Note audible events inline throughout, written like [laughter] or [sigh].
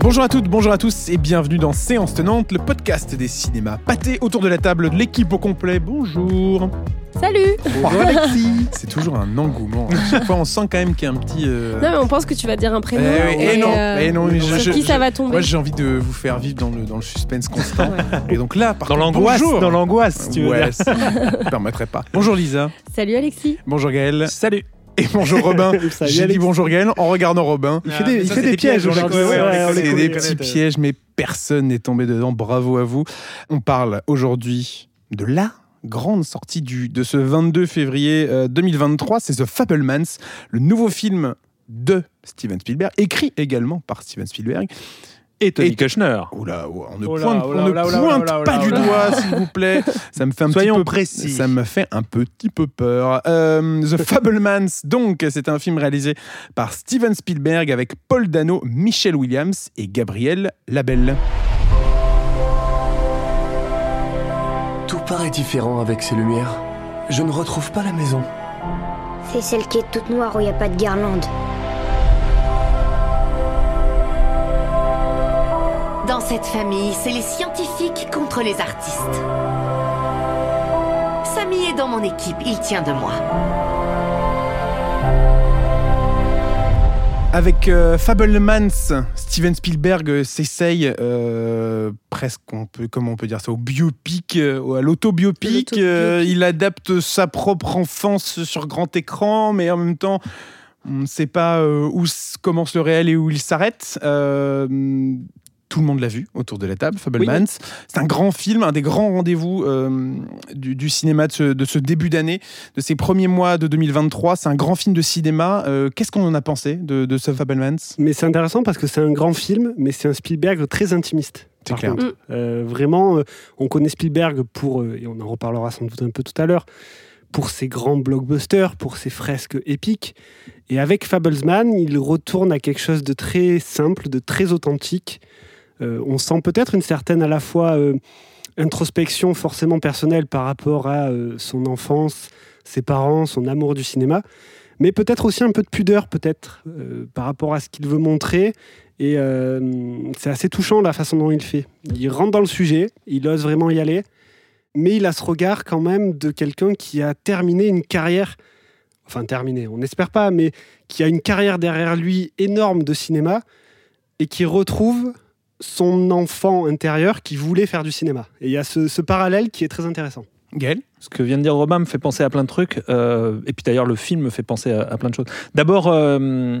Bonjour à toutes, bonjour à tous et bienvenue dans Séance Tenante, le podcast des cinémas pâtés autour de la table de l'équipe au complet. Bonjour. Salut Bonjour [laughs] Alexis. C'est toujours un engouement. À chaque fois, on sent quand même qu'il y a un petit. euh, Non mais on pense que tu vas dire un prénom. Eh oui, eh et, non, euh, eh non, mais je- sur je- qui ça va tomber Moi, j'ai envie de vous faire vivre dans le, dans le suspense constant. [laughs] Et donc là, par Dans contre, l'angoisse, bonjour. dans l'angoisse, tu veux Ouais, dire. ça ne permettrait pas. Bonjour Lisa. Salut Alexis. Bonjour Gaël. Salut. Et bonjour Robin. [laughs] Salut, J'ai dit Alex. bonjour Gaël en regardant Robin. Il fait des, il fait des des pièges aujourd'hui. ouais, on les C'est connaît. des petits pièges, mais personne n'est tombé dedans. Bravo à vous. On parle aujourd'hui de la grande sortie du, de ce 22 février euh, 2023. C'est The Fablemans, le nouveau film de Steven Spielberg, écrit également par Steven Spielberg. Et Tony Et- Kushner. Oula, oula, on ne Oh pointe, on ne pointe pas du doigt, s'il vous plaît. Ça me fait un Soyons petit peu précis. Ça me fait un petit peu peur. Euh, The Fablemans, donc, c'est un film réalisé par Steven Spielberg avec Paul Dano, Michelle Williams et Gabriel Labelle. Tout paraît différent avec ces lumières. Je ne retrouve pas la maison. C'est celle qui est toute noire où il n'y a pas de guirlande. Dans cette famille, c'est les scientifiques contre les artistes. Samy est dans mon équipe, il tient de moi. Avec euh, Fablemans, Steven Spielberg euh, s'essaye euh, presque, on peut, comment on peut dire ça, au biopic, euh, à l'autobiopic. Il adapte sa propre enfance sur grand écran, mais en même temps, on ne sait pas où commence le réel et où il s'arrête. Tout le monde l'a vu autour de la table, Fablemans. C'est un grand film, un des grands rendez-vous euh, du, du cinéma de ce, de ce début d'année, de ces premiers mois de 2023. C'est un grand film de cinéma. Euh, Qu'est-ce qu'on en a pensé de, de ce Fablemans? Mais c'est intéressant parce que c'est un grand film, mais c'est un Spielberg très intimiste. C'est par clair. contre. Mm. Euh, vraiment, euh, on connaît Spielberg pour, euh, et on en reparlera sans doute un peu tout à l'heure, pour ses grands blockbusters, pour ses fresques épiques. Et avec Fablesman, il retourne à quelque chose de très simple, de très authentique. Euh, on sent peut-être une certaine à la fois euh, introspection forcément personnelle par rapport à euh, son enfance, ses parents, son amour du cinéma, mais peut-être aussi un peu de pudeur peut-être par rapport à ce qu'il veut montrer. Et c'est assez touchant la façon dont il fait. Il rentre dans le sujet, il ose vraiment y aller, mais il a ce regard quand même de quelqu'un qui a terminé une carrière, enfin terminé, on n'espère pas, mais qui a une carrière derrière lui énorme de cinéma et qui retrouve son enfant intérieur qui voulait faire du cinéma. Et il y a ce, ce parallèle qui est très intéressant. Gaël Ce que vient de dire Robin me fait penser à plein de trucs. euh, et puis d'ailleurs, le film me fait penser à, à plein de choses. D'abord, euh,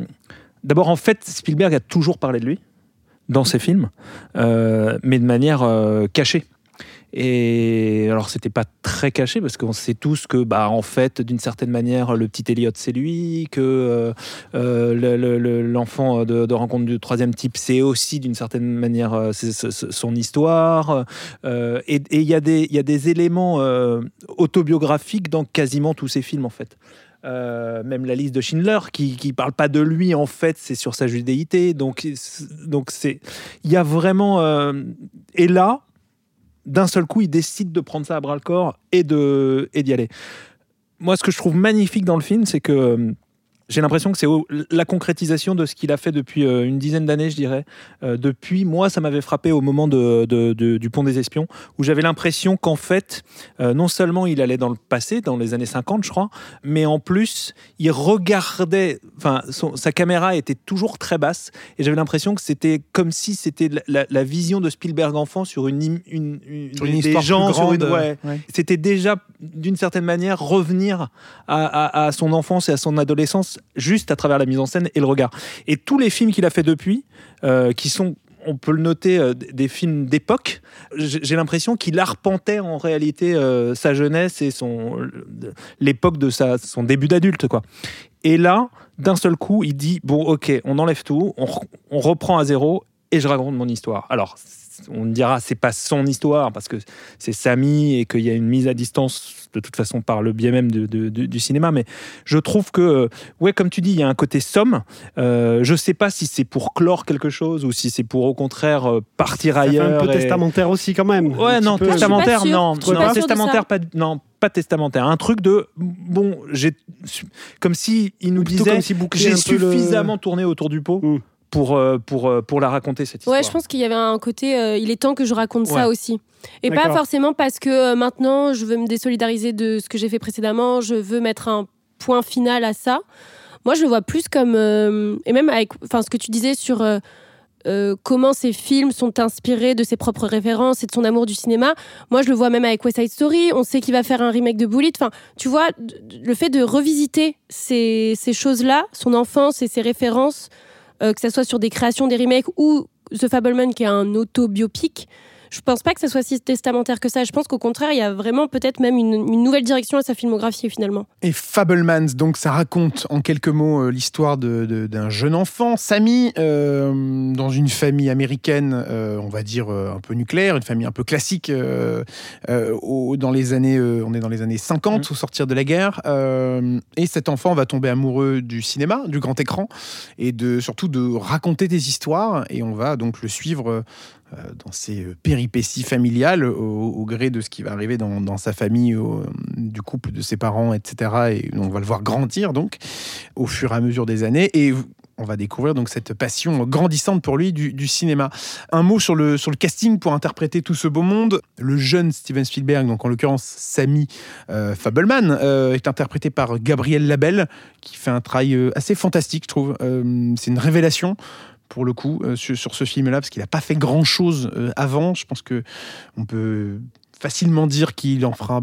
d'abord, en fait, Spielberg a toujours parlé de lui dans ses films, euh, mais de manière euh, cachée. Et alors, c'était pas très caché parce qu'on sait tous que, bah, en fait, d'une certaine manière, le petit Elliot, c'est lui, que euh, euh, le- le- le- l'enfant de, rencontre du troisième type, c'est aussi d'une certaine manière euh, son histoire. Et il y, y a des éléments autobiographiques dans quasiment tous ces films, en fait. Même la liste de Schindler, qui qui parle pas de lui, en fait, c'est sur sa judéité. Donc, donc c'est, il y a vraiment. et là, d'un seul coup, il décide de prendre ça à bras le corps et de et d'y aller. Moi, ce que je trouve magnifique dans le film, c'est que euh, j'ai l'impression que c'est la concrétisation de ce qu'il a fait depuis euh, une dizaine d'années, je dirais. Euh, depuis, moi, ça m'avait frappé au moment de, de- de- du Pont des Espions, où j'avais l'impression qu'en fait, euh, non seulement il allait dans le passé, dans les années 50, je crois, mais en plus, il regardait, enfin, sa caméra était toujours très basse, et j'avais l'impression que c'était comme si c'était la, la- la vision de Spielberg enfant sur une, une, une- Sur une des gens, sur grande. une- ouais. Ouais. C'était déjà, d'une certaine manière, revenir à, à- à son enfance et à son adolescence juste à travers la mise en scène et le regard. Et tous les films qu'il a fait depuis, euh, qui sont on peut le noter, euh, des films d'époque. J'ai l'impression qu'il arpentait en réalité euh, sa jeunesse et son l'époque de sa, son début d'adulte, quoi. Et là, d'un seul coup, il dit bon, ok, on enlève tout, on reprend à zéro et je raconte mon histoire. Alors, on dira c'est pas son histoire parce que c'est Samy et qu'il y a une mise à distance de toute façon par le biais même de- de- de- du cinéma. Mais je trouve que, euh, ouais, comme tu dis, il y a un côté somme. Euh, je sais pas si c'est pour clore quelque chose ou si c'est pour au contraire euh, partir Ça fait ailleurs. un peu et- testamentaire aussi quand même. Ouais, non, peu. testamentaire, Je suis pas non. Non, pas testamentaire, pas, non, pas testamentaire, un truc de bon, j'ai comme si il nous Plutôt disait comme si j'ai le- suffisamment tourné autour du pot Mm. Pour euh, pour euh, pour la raconter cette histoire. Ouais, je pense qu'il y avait un côté, euh, il est temps que je raconte ça aussi. Et pas forcément parce que euh, maintenant je veux me désolidariser de ce que j'ai fait précédemment, je veux mettre un point final à ça. Moi, je le vois plus comme. euh, et même avec enfin, ce que tu disais sur euh, comment ces films sont inspirés de ses propres références et de son amour du cinéma. Moi, je le vois même avec West Side Story. On sait qu'il va faire un remake de Bullet. Enfin, tu vois, le fait de revisiter ces, ces choses-là, son enfance et ses références, que ce soit sur des créations, des remakes ou The Fableman qui est un autobiopic, je pense pas que ça soit si testamentaire que ça. Je pense qu'au contraire, il y a vraiment peut-être même une, une nouvelle direction à sa filmographie finalement. Et Fablemans, donc ça raconte en quelques mots euh, l'histoire de- de- d'un jeune enfant, Sammy, euh, dans une famille américaine, euh, on va dire euh, un peu nucléaire, une famille un peu classique, euh, euh, au- dans les années, euh, on est dans les années 50, au sortir de la guerre. euh, et cet enfant va tomber amoureux du cinéma, du grand écran, et de, surtout de raconter des histoires. Et on va donc le suivre. Euh, dans ses euh, péripéties familiales au, gré de ce qui va arriver dans, sa famille, du couple de ses parents, etc. Et on va le voir grandir donc au fur et à mesure des années. Et on va découvrir donc cette passion grandissante pour lui du, cinéma. Un mot sur le, sur le casting pour interpréter tout ce beau monde. Le jeune Steven Spielberg, donc en l'occurrence Sammy euh, Fableman, euh, est interprété par Gabriel Labelle, qui fait un travail assez fantastique, je trouve. C'est une révélation pour le coup euh, sur, sur ce film-là, parce qu'il n'a pas fait grand-chose euh, avant. Je pense que on peut facilement dire qu'il en fera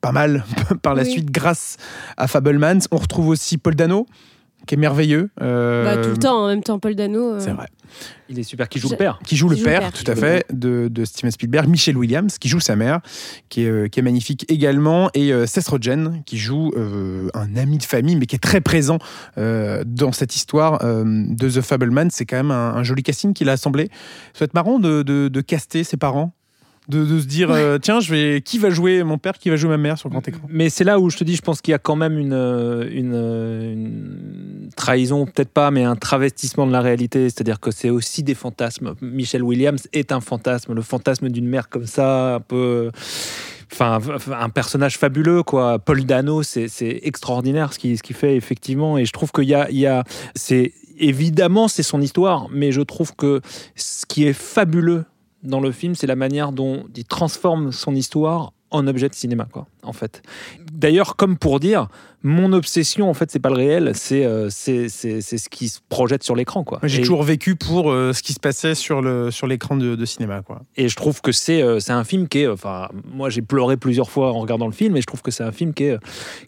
pas mal [laughs] par la Oui. suite grâce à Fablemans. On retrouve aussi Paul Dano, qui est merveilleux. euh, Bah, tout le temps, en même temps, Paul Dano. euh, C'est vrai. Il est super qui joue Je- le père. Qui joue le joue père, père. tout à fait, de, de Steven Spielberg. Michelle Williams, qui joue sa mère, qui est, euh, qui est magnifique également. Et euh, Seth Rogen, qui joue euh, un ami de famille, mais qui est très présent euh, dans cette histoire euh, de The Fableman. C'est quand même un, un joli casting qu'il a assemblé. Ça va être marrant de, de, de caster ses parents. De, de se dire, euh, tiens, je vais, qui va jouer mon père, qui va jouer ma mère sur le grand écran? Mais c'est là où je te dis, je pense qu'il y a quand même une, euh, une, euh, une trahison, peut-être pas, mais un travestissement de la réalité. C'est-à-dire que c'est aussi des fantasmes. Michelle Williams est un fantasme, le fantasme d'une mère comme ça, un peu. Enfin, un personnage fabuleux, quoi. Paul Dano, c'est c'est extraordinaire ce qu'il ce fait, effectivement. Et je trouve qu'il y a. il y a c'est Évidemment, c'est son histoire, mais je trouve que ce qui est fabuleux dans le film, c'est la manière dont il transforme son histoire en objet de cinéma, quoi, en fait. D'ailleurs, comme pour dire, mon obsession, en fait, c'est pas le réel, c'est euh, c'est ce qui se projette sur l'écran, quoi. J'ai toujours vécu pour euh, ce qui se passait sur le sur l'écran de, de cinéma. Quoi. Et je trouve que c'est euh, c'est un film qui est. Enfin, moi, j'ai pleuré plusieurs fois en regardant le film, et je trouve que c'est un film qui est,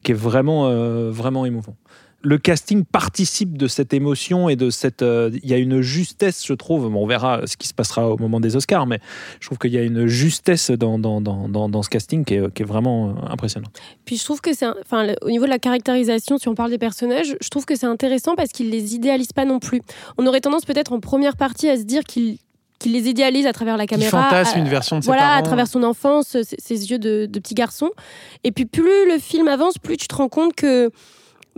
qui est vraiment, euh, vraiment émouvant. Le casting participe de cette émotion et de cette. euh, Il y a une justesse, je trouve. Bon, on verra ce qui se passera au moment des Oscars, mais je trouve qu'il y a une justesse dans, dans, dans, dans, dans ce casting qui est, qui est vraiment euh, impressionnant. Puis je trouve que c'est, enfin, au niveau de la caractérisation, si on parle des personnages, je trouve que c'est intéressant parce qu'ils les idéalisent pas non plus. On aurait tendance peut-être en première partie à se dire qu'ils qu'il les idéalise à travers la caméra. fantasme à- une version de ses voilà, parents. à travers son enfance, ses, ses yeux de, de petit garçon. Et puis plus le film avance, plus tu te rends compte que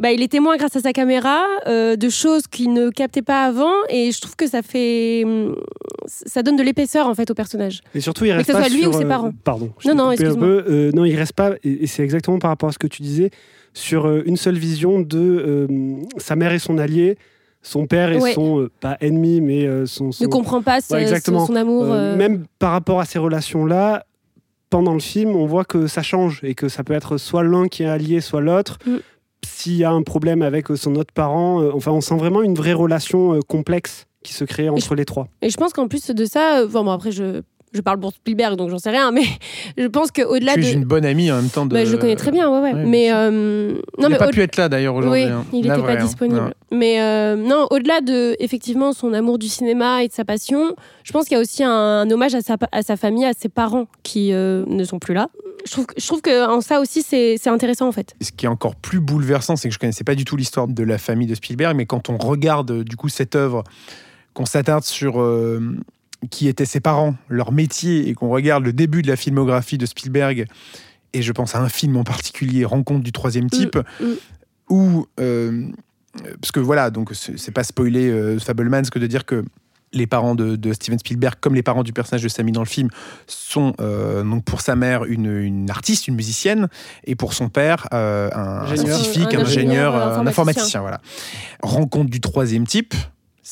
bah, il est témoin grâce à sa caméra euh, de choses qu'il ne captait pas avant. Et je trouve que ça fait, hum, ça donne de l'épaisseur en fait au personnage. Et surtout, il reste que ce pas soit lui sur, ou ses euh, parents. Pardon. Non, non, excuse-moi. Euh, non, il reste pas. Et, c'est exactement par rapport à ce que tu disais sur une seule vision de euh, sa mère et son allié, son père et Ouais. son euh, pas ennemi, mais euh, son. son Ne comprend pas ce- Ouais, exactement. son, son amour. Euh, Même par rapport à ces relations-là, pendant le film, on voit que ça change et que ça peut être soit l'un qui est allié, soit l'autre. Mm. S'il y a un problème avec euh, son autre parent, euh, enfin, on sent vraiment une vraie relation euh, complexe qui se crée entre les trois. Et je pense qu'en plus de ça, bon, après je, je parle pour Spielberg donc j'en sais rien, mais [laughs] je pense qu'au-delà de. es une bonne amie en même temps de. Bah, je le connais très bien, ouais, ouais. Ouais, mais euh, il non, n'a mais pas pu être là d'ailleurs aujourd'hui. Oui, hein. il n'était pas hein. disponible. Non. Mais euh, non, au-delà de effectivement son amour du cinéma et de sa passion, je pense qu'il y a aussi un, un hommage à sa, à sa famille, à ses parents qui euh, ne sont plus là. Je trouve, que- je trouve que en ça aussi c'est intéressant en fait. Ce qui est encore plus bouleversant, c'est que je connaissais pas du tout l'histoire de la famille de Spielberg, mais quand on regarde du coup cette œuvre, qu'on s'attarde sur euh, qui étaient ses parents, leur métier, et qu'on regarde le début de la filmographie de Spielberg, et je pense à un film en particulier, Rencontre du troisième type, mm. où euh, parce que voilà, donc c'est pas spoiler euh, Fablemans que de dire que les parents de, de Steven Spielberg, comme les parents du personnage de Sammy dans le film, sont euh, donc pour sa mère une, une artiste, une musicienne, et pour son père un scientifique, Un un ingénieur, un informaticien. Voilà. Rencontre du troisième type.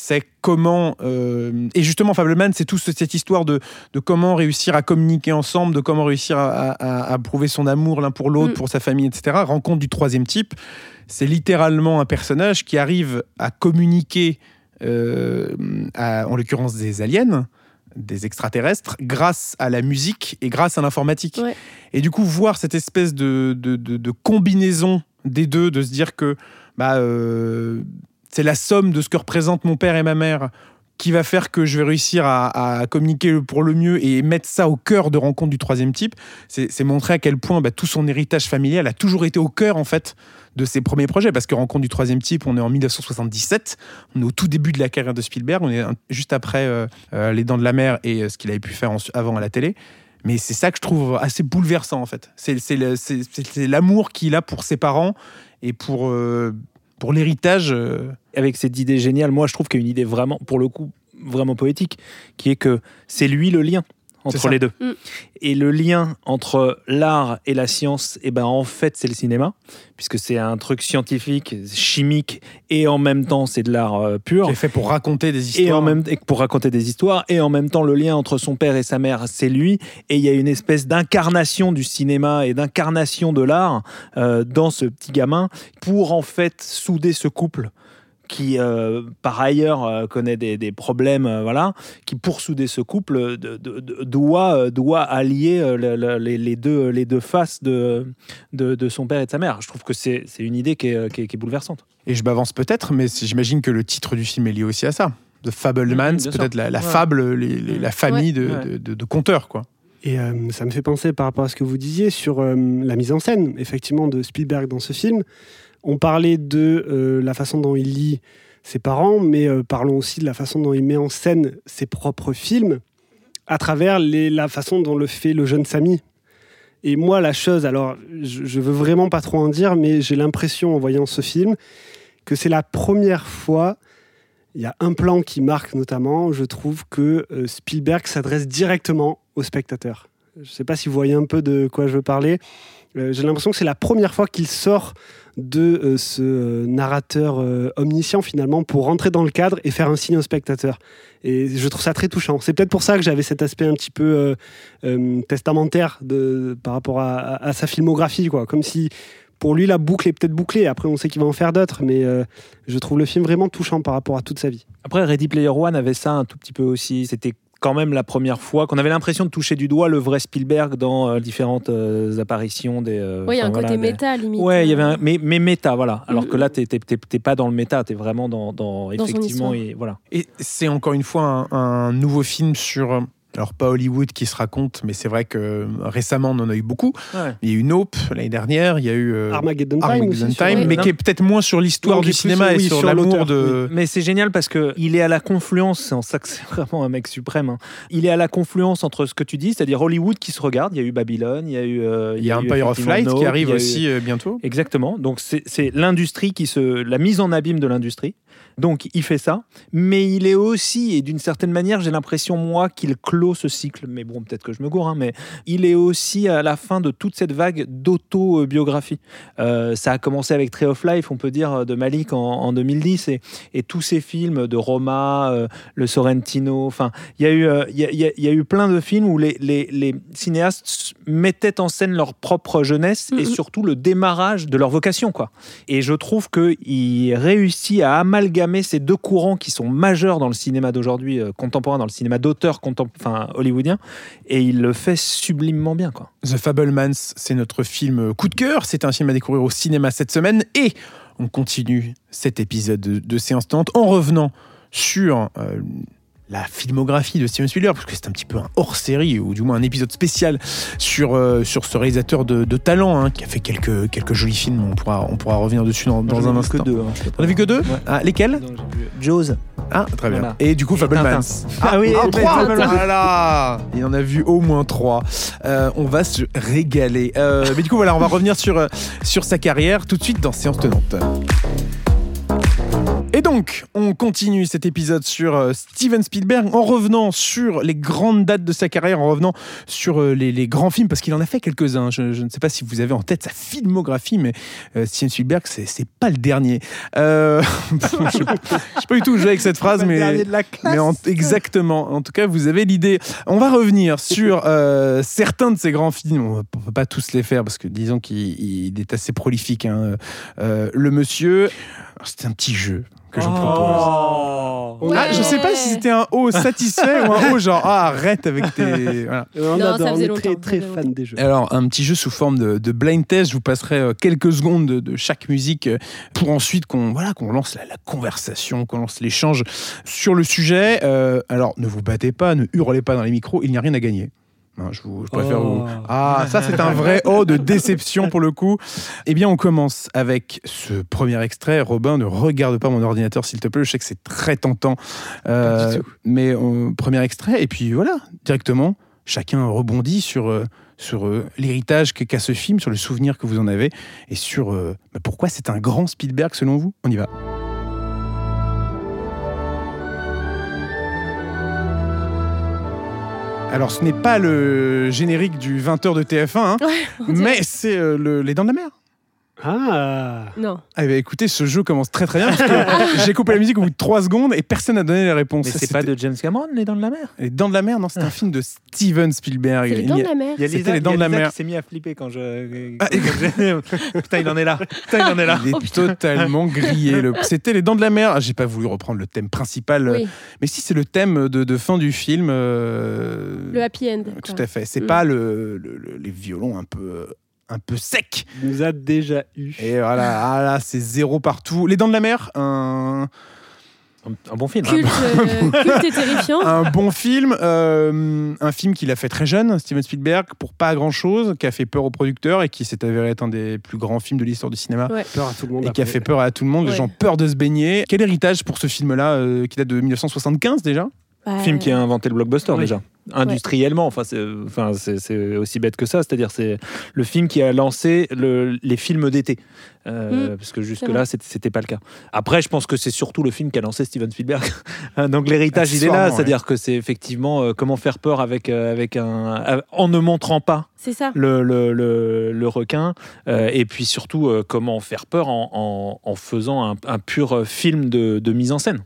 C'est comment euh, et justement Fableman, c'est tout ce- cette histoire de, de comment réussir à communiquer ensemble, de comment réussir à, à- à prouver son amour l'un pour l'autre, Mm. pour sa famille, etc. Rencontre du troisième type, c'est littéralement un personnage qui arrive à communiquer, euh, à- en l'occurrence des aliens, des extraterrestres, grâce à la musique et grâce à l'informatique. Ouais. Et du coup, voir cette espèce de, de, de- de combinaison des deux, de se dire que bah, euh, c'est la somme de ce que représentent mon père et ma mère qui va faire que je vais réussir à, communiquer pour le mieux et mettre ça au cœur de rencontres du troisième type, c'est montrer à quel point bah, tout son héritage familial a toujours été au cœur en fait de ses premiers projets. Parce que rencontre du troisième type, on est en 1977, on est au tout début de la carrière de Spielberg, on est juste après euh, euh, Les Dents de la Mer et euh, ce qu'il avait pu faire avant à la télé. Mais c'est ça que je trouve assez bouleversant en fait. C'est l'amour qu'il a pour ses parents et pour, pour l'héritage. euh, avec cette idée géniale, moi je trouve qu'il y a une idée vraiment, pour le coup, vraiment poétique, qui est que c'est lui le lien entre les deux. Mm. Et le lien entre l'art et la science, et ben en fait c'est le cinéma, puisque c'est un truc scientifique, chimique, et en même temps c'est de l'art euh, pur. qui est fait pour raconter des histoires. Et en même et pour raconter des histoires et en même temps le lien entre son père et sa mère c'est lui et il y a une espèce d'incarnation du cinéma et d'incarnation de l'art euh, dans ce petit gamin pour en fait souder ce couple qui euh, par ailleurs euh, connaît des, des problèmes euh, voilà qui pour souder ce couple de- de- de- doit euh, doit allier euh, le- le- les, les deux les deux faces de, de de son père et de sa mère je trouve que c'est c'est une idée qui est, qui est- qui est bouleversante Et je m'avance peut-être, mais c'est- j'imagine que le titre du film est lié aussi à ça. The Fablemans, Mhm, bien peut-être la, la Ouais. fable, les- les- la famille de, Ouais. de, de- de conteurs, quoi. Et euh, ça me fait penser par rapport à ce que vous disiez sur euh, la mise en scène, effectivement, de Spielberg dans ce film. On parlait de euh, la façon dont il lit ses parents, mais euh, parlons aussi de la façon dont il met en scène ses propres films à travers la façon dont le fait le jeune Samy. Et moi, la chose, alors, je, je veux vraiment pas trop en dire, mais j'ai l'impression en voyant ce film que c'est la première fois. Il y a un plan qui marque notamment, je trouve que euh, Spielberg s'adresse directement au spectateur. Je ne sais pas si vous voyez un peu de quoi je veux parler. J'ai l'impression que c'est la première fois qu'il sort de euh, ce euh, narrateur euh, omniscient finalement pour rentrer dans le cadre et faire un signe au spectateur. Et je trouve ça très touchant. C'est peut-être pour ça que j'avais cet aspect un petit peu testamentaire de, par rapport à, sa filmographie, quoi. Comme si pour lui la boucle est peut-être bouclée. Après, on sait qu'il va en faire d'autres, mais je trouve le film vraiment touchant par rapport à toute sa vie. Après, Ready Player One avait ça un tout petit peu aussi. C'était quand même la première fois qu'on avait l'impression de toucher du doigt le vrai Spielberg dans euh, différentes euh, apparitions des. euh, Oui, il y a un côté des- méta, limite. Ouais, il y avait un, mais, mais méta, voilà. Alors Mm. que là, t'es t'es- t'es- t'es pas dans le méta, t'es vraiment dans, dans, effectivement, et voilà. Et c'est encore une fois un, un nouveau film sur. Euh, Alors, pas Hollywood qui se raconte, mais c'est vrai que euh, récemment, on en a eu beaucoup. Il y a eu Nope l'année dernière, il y a eu. euh, Armageddon Time Armageddon Time, mais Non. qui est peut-être moins sur l'histoire du plus, cinéma et oui, sur, sur l'amour de. Mais c'est génial parce que il est à la confluence, c'est en ça que c'est [laughs] vraiment un mec suprême. hein. Il est à la confluence entre ce que tu dis, c'est-à-dire Hollywood qui se regarde. Il y a eu Babylone, il y a eu. euh, Il y a Empire of Light Nope, qui arrive eu- aussi euh, bientôt. Exactement. Donc c'est l'industrie qui se, la mise en abîme de l'industrie. Donc il fait ça, mais il est aussi, et d'une certaine manière, j'ai l'impression moi qu'il clôt ce cycle. Mais bon, peut-être que je me gourre, hein, mais il est aussi à la fin de toute cette vague d'autobiographie. Euh, ça a commencé avec Tree of Life, on peut dire, de Malik en, en 2010, et, et tous ces films de Roma, euh, le Sorrentino. Enfin, il y a eu, euh, y a- il y a- il y a eu plein de films où les, les- les cinéastes mettaient en scène leur propre jeunesse et surtout le démarrage de leur vocation, quoi. Et je trouve qu'il réussit à amalgamer ces deux courants qui sont majeurs dans le cinéma d'aujourd'hui, euh, contemporain, dans le cinéma d'auteur enfin, hollywoodien, et il le fait sublimement bien, quoi. The Fablemans, c'est notre film coup de cœur. C'est un film à découvrir au cinéma cette semaine. Et on continue cet épisode de, séance tenante en revenant sur euh, la filmographie de Steven Spielberg, parce que c'est un petit peu un hors-série, ou du moins un épisode spécial sur, euh, sur ce réalisateur de, de talent, hein, qui a fait quelques, quelques jolis films. On pourra, on pourra revenir dessus dans, dans un vu instant. que deux. hein. On a vu que deux Ouais. Ah, Lesquels vu Jaws. Ah, très bien. Voilà. Et du coup, Fablemans. Tintin. Ah oui, ah, trois. Voilà Il en a vu au moins trois. Euh, on va se régaler. Euh, mais du coup, voilà, on va revenir sur, sur sa carrière tout de suite dans Séance Tenante. Et donc, on continue cet épisode sur euh, Steven Spielberg en revenant sur les grandes dates de sa carrière, en revenant sur euh, les, les grands films, parce qu'il en a fait quelques-uns. Je, je ne sais pas si vous avez en tête sa filmographie, mais euh, Steven Spielberg, c'est c'est pas le dernier. Euh, [laughs] je sais pas du tout jouer avec cette phrase, mais, mais en- exactement. En tout cas, vous avez l'idée. On va revenir sur euh, certains de ces grands films. On ne peut pas tous les faire parce que disons qu'il il est assez prolifique, hein, le monsieur. C'était un petit jeu que je vous propose. On Ah, je sais pas si c'était un haut [laughs] satisfait ou un haut genre ah, arrête avec tes. Voilà. Non, adore, ça on faisait est très, longtemps, très ça faisait fan des jeux. Alors, un petit jeu sous forme de, de blind test. Je vous passerai euh, quelques secondes de, de chaque musique euh, pour ensuite qu'on voilà, qu'on lance la, la conversation, qu'on lance l'échange sur le sujet. Euh, alors, ne vous battez pas, ne hurlez pas dans les micros, il n'y a rien à gagner. Hein, je, vous, je préfère Oh. vous. Ah, ça, c'est un vrai haut de déception pour le coup. Eh bien, on commence avec ce premier extrait. Robin, ne regarde pas mon ordinateur, s'il te plaît. Je sais que c'est très tentant. Euh, mais euh, premier extrait, et puis voilà, directement, chacun rebondit sur, euh, sur euh, l'héritage qu'a ce film, sur le souvenir que vous en avez, et sur bah, pourquoi c'est un grand Spielberg selon vous? On y va. Alors, ce n'est pas le générique du 20h de TF1, hein, Ouais, mais c'est euh, le- Les Dents de la Mer. Ah Non. Ah, bah, écoutez, ce jeu commence très très bien parce que [laughs] j'ai coupé la musique au bout de 3 secondes et personne n'a donné les réponses. Mais c'est pas de James Cameron, Les Dents de la Mer Les Dents de la Mer, non, c'est un film de Steven Spielberg. C'est les dents de la mer. Il y a C'était Lisa- Les Dents de la Mer. qui s'est mis à flipper quand je. Ah, [laughs] Putain, il en est là. Putain, il en est là. Il est totalement grillé. le- C'était les dents de la mer. Ah, J'ai pas voulu reprendre le thème principal, euh, Oui, mais si c'est le thème de, de fin du film. euh, le happy end. Tout quoi. à fait. C'est Mm. pas le, le- le- les violons un peu euh, un peu secs. Il nous a déjà eu. Et voilà, ah là, c'est zéro partout. Les dents de la mer, un, Un, bon film. Culte, [laughs] euh, culte et terrifiant. un bon film, euh, un film qu'il a fait très jeune, Steven Spielberg, pour pas grand chose, qui a fait peur aux producteurs et qui s'est avéré être un des plus grands films de l'histoire du cinéma. Ouais. Peur à tout le monde. et qui a fait peur à tout le monde. Les Ouais. gens peur de se baigner. Quel héritage pour ce film-là, euh, qui date de 1975 déjà? Bah, film qui a inventé le blockbuster Oui. déjà industriellement. Enfin c'est enfin c'est c'est aussi bête que ça. C'est-à-dire c'est le film qui a lancé le- les films d'été. Euh, Mm, parce que c'est jusque vrai. là c'était pas le cas. Après je pense que c'est surtout le film qui a lancé Steven Spielberg. [laughs] Donc l'héritage il est là. C'est-à-dire que c'est effectivement euh, comment faire peur avec euh, avec un euh, en ne montrant pas ça. le, le, le, le requin, euh, et puis surtout euh, comment faire peur en, en, en faisant un, un pur film de, de mise en scène.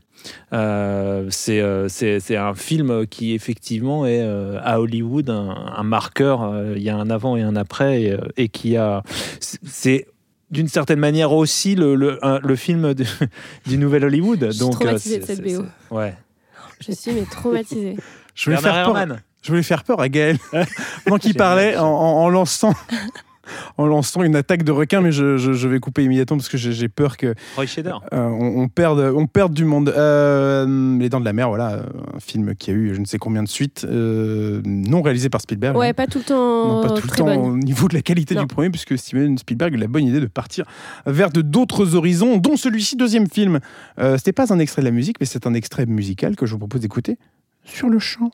Euh, c'est euh, c'est c'est un film qui effectivement est euh, à Hollywood un, un marqueur. euh, Il y a un avant et un après, et, et qui a. c'est- d'une certaine manière aussi le, le, un- le film de- [laughs] du nouvel Hollywood. Je suis Donc, euh, traumatisée de cette BO. Ouais. Je suis mais traumatisée. Je voulais, Bernard faire peur, Herrmann. je voulais faire peur à Gaël [laughs] pendant qu'il parlait en, en- en lançant. En lançant une attaque de requin, mais je, je- je vais couper immédiatement parce que j'ai peur que Roy Scheider. euh, on, on perde, on perde du monde. Euh, Les Dents de la Mer, voilà, un film qui a eu je ne sais combien de suites, euh, non réalisé par Spielberg. Ouais, hein. pas tout le temps Non, pas tout le temps bonne. au niveau de la qualité Non. du premier, puisque Steven Spielberg a la bonne idée de partir vers de d'autres horizons, dont celui-ci, deuxième film. Euh, C'était pas un extrait de la musique, mais c'est un extrait musical que je vous propose d'écouter sur le champ.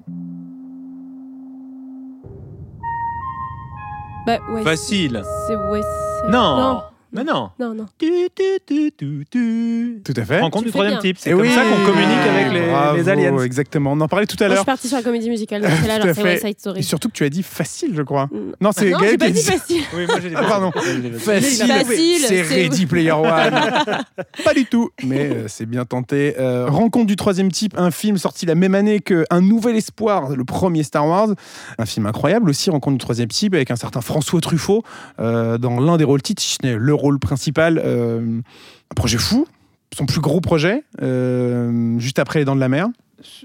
Bah, ouais, Facile. C'est ouais, Non. Non, Mais non. non, non. Tu, tu, tu, tu, tu. Tout à fait. Rencontre du troisième bien. type. C'est Eh comme oui. ça qu'on communique avec les, Bravo, les aliens. Exactement. On en parlait tout à Moi, je l'heure. suis partie sur la comédie musicale. donc [laughs] c'est là, Tout genre, à c'est fait. West Side Et Story. surtout que tu as dit facile, je crois. Mm. Non, c'est Gaël qui a pas dit dit facile. Oui, moi j'ai Ah, pardon. Facile, Facile, c'est c'est- Ready Player One. [laughs] pas du tout, mais euh, c'est bien tenté. Euh, Rencontre du troisième type, un film sorti la même année que Un Nouvel Espoir, le premier Star Wars. Un film incroyable aussi, Rencontre du troisième type, avec un certain François Truffaut euh, dans l'un des rôles titres, si ce n'est le rôle principal. Euh, un projet fou, son plus gros projet, euh, juste après Les Dents de la Mer.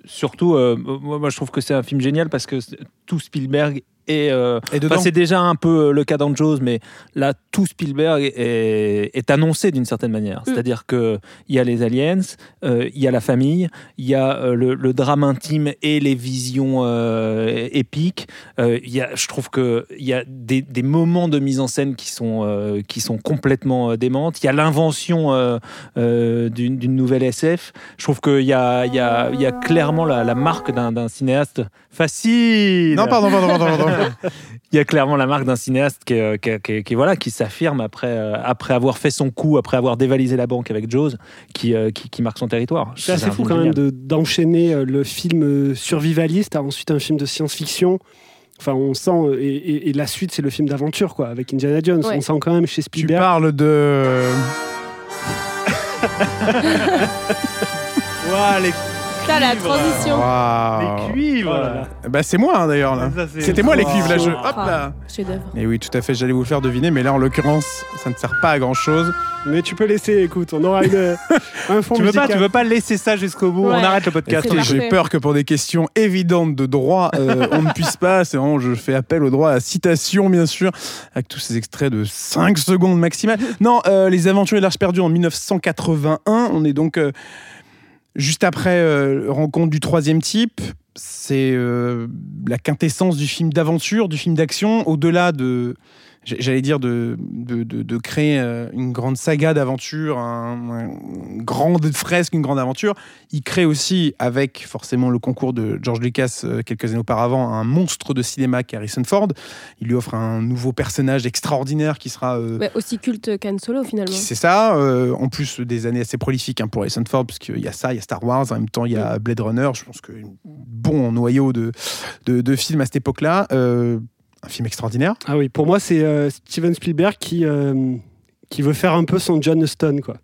Surtout, euh, moi, je trouve que c'est un film génial parce que tout Spielberg euh, Et dedans, enfin, c'est déjà un peu euh, le cas dans Jaws, mais là, tout Spielberg est, est annoncé d'une certaine manière. Mm. C'est-à-dire qu'il y a les aliens, euh, il y a la famille, il y a euh, le, le drame intime et les visions euh, épiques. Euh, il y a, je trouve qu'il y a des, des moments de mise en scène qui sont, euh, qui sont complètement euh, démentes. Il y a l'invention euh, euh, d'une nouvelle SF. Je trouve qu'il y a, il y, a, il y a clairement la, la marque d'un d'un cinéaste facile. Non, pardon, pardon, pardon. pardon. [laughs] Il y a clairement la marque d'un cinéaste qui, est- voilà, qui s'affirme après, euh, après avoir fait son coup, après avoir dévalisé la banque avec Jaws, qui, euh, qui, qui marque son territoire. C'est assez fou film quand même génial. d'enchaîner euh, le film euh, survivaliste à ensuite un film de science-fiction. Enfin, on sent euh, et, et- et la suite c'est le film d'aventure quoi, avec Indiana Jones. Ouais. On sent quand même chez Tu Spielberg. parles de. [laughs] Ouah, les, Putain, la transition. Waouh. cuivres Oh là là. Bah, c'est moi hein, d'ailleurs là. Ça, c'est- C'était moi les cuivres là. Je... Hop là. Et oui, tout à fait. J'allais vous le faire deviner, mais là en l'occurrence, ça ne sert pas à grand chose. Mais tu peux laisser, écoute, on aura une, [laughs] un fond Tu veux, pas, musical. tu veux pas laisser ça jusqu'au bout Ouais. On arrête le podcast. C'est J'ai parfait. peur que pour des questions évidentes de droit, euh, on ne puisse pas. C'est vraiment, je fais appel au droit à la citation, bien sûr, avec tous ces extraits de 5 secondes maximales. Non, euh, Les Aventures et l'Arche perdue en 1981. On est donc euh, juste après euh, rencontre du troisième type. C'est euh, la quintessence du film d'aventure, du film d'action, au-delà de. J'allais dire de, de, de- de créer euh, une grande saga d'aventure, un, un- une grande fresque, une grande aventure. Il crée aussi, avec forcément le concours de George Lucas euh, quelques années auparavant, un monstre de cinéma qui est Harrison Ford. Il lui offre un nouveau personnage extraordinaire qui sera. euh, Ouais, aussi culte qu'Anne Solo finalement. c'est ça, euh, en plus des années assez prolifiques hein, pour Harrison Ford, parce qu'il y a ça, il y a Star Wars, en même temps il y a Blade Runner, je pense que bon noyau de, de, de films à cette époque-là. Euh, un film extraordinaire. Ah oui, pour moi c'est euh, Steven Spielberg qui euh, qui veut faire un peu son John Huston quoi.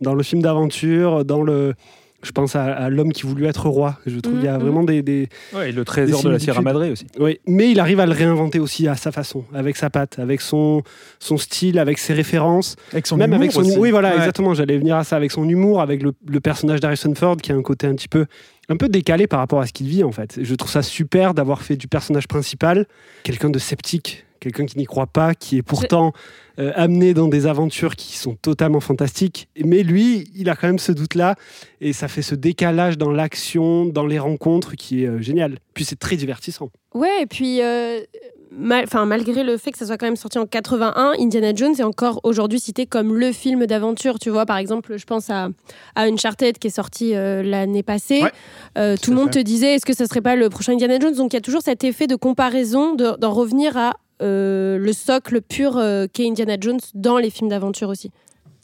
Dans le film d'aventure, dans le je pense à, à l'homme qui voulut être roi. Je trouve qu'il y a Mhm. vraiment des, des, Ouais, et le trésor de la Sierra Madre aussi. Oui, mais il arrive à le réinventer aussi à sa façon, avec sa patte, avec son, son style, avec ses références, Avec son même humour avec son aussi. Oui, voilà, Ouais. exactement. J'allais venir à ça avec son humour, avec le, le personnage d'Harrison Ford qui a un côté un petit peu, un peu décalé par rapport à ce qu'il vit en fait. Je trouve ça super d'avoir fait du personnage principal quelqu'un de sceptique, quelqu'un qui n'y croit pas, qui est pourtant euh, amené dans des aventures qui sont totalement fantastiques. Mais lui, il a quand même ce doute-là et ça fait ce décalage dans l'action, dans les rencontres qui est euh, génial. Puis c'est très divertissant. Ouais, et puis euh, mal- malgré le fait que ça soit quand même sorti en 81, Indiana Jones est encore aujourd'hui cité comme le film d'aventure. Tu vois, par exemple, je pense à, à Uncharted qui est sorti euh, l'année passée. Ouais, Euh, tout le monde fait. te disait est-ce que ça serait pas le prochain Indiana Jones? Donc il y a toujours cet effet de comparaison, de- d'en revenir à le socle pur euh, qu'est Indiana Jones dans les films d'aventure aussi.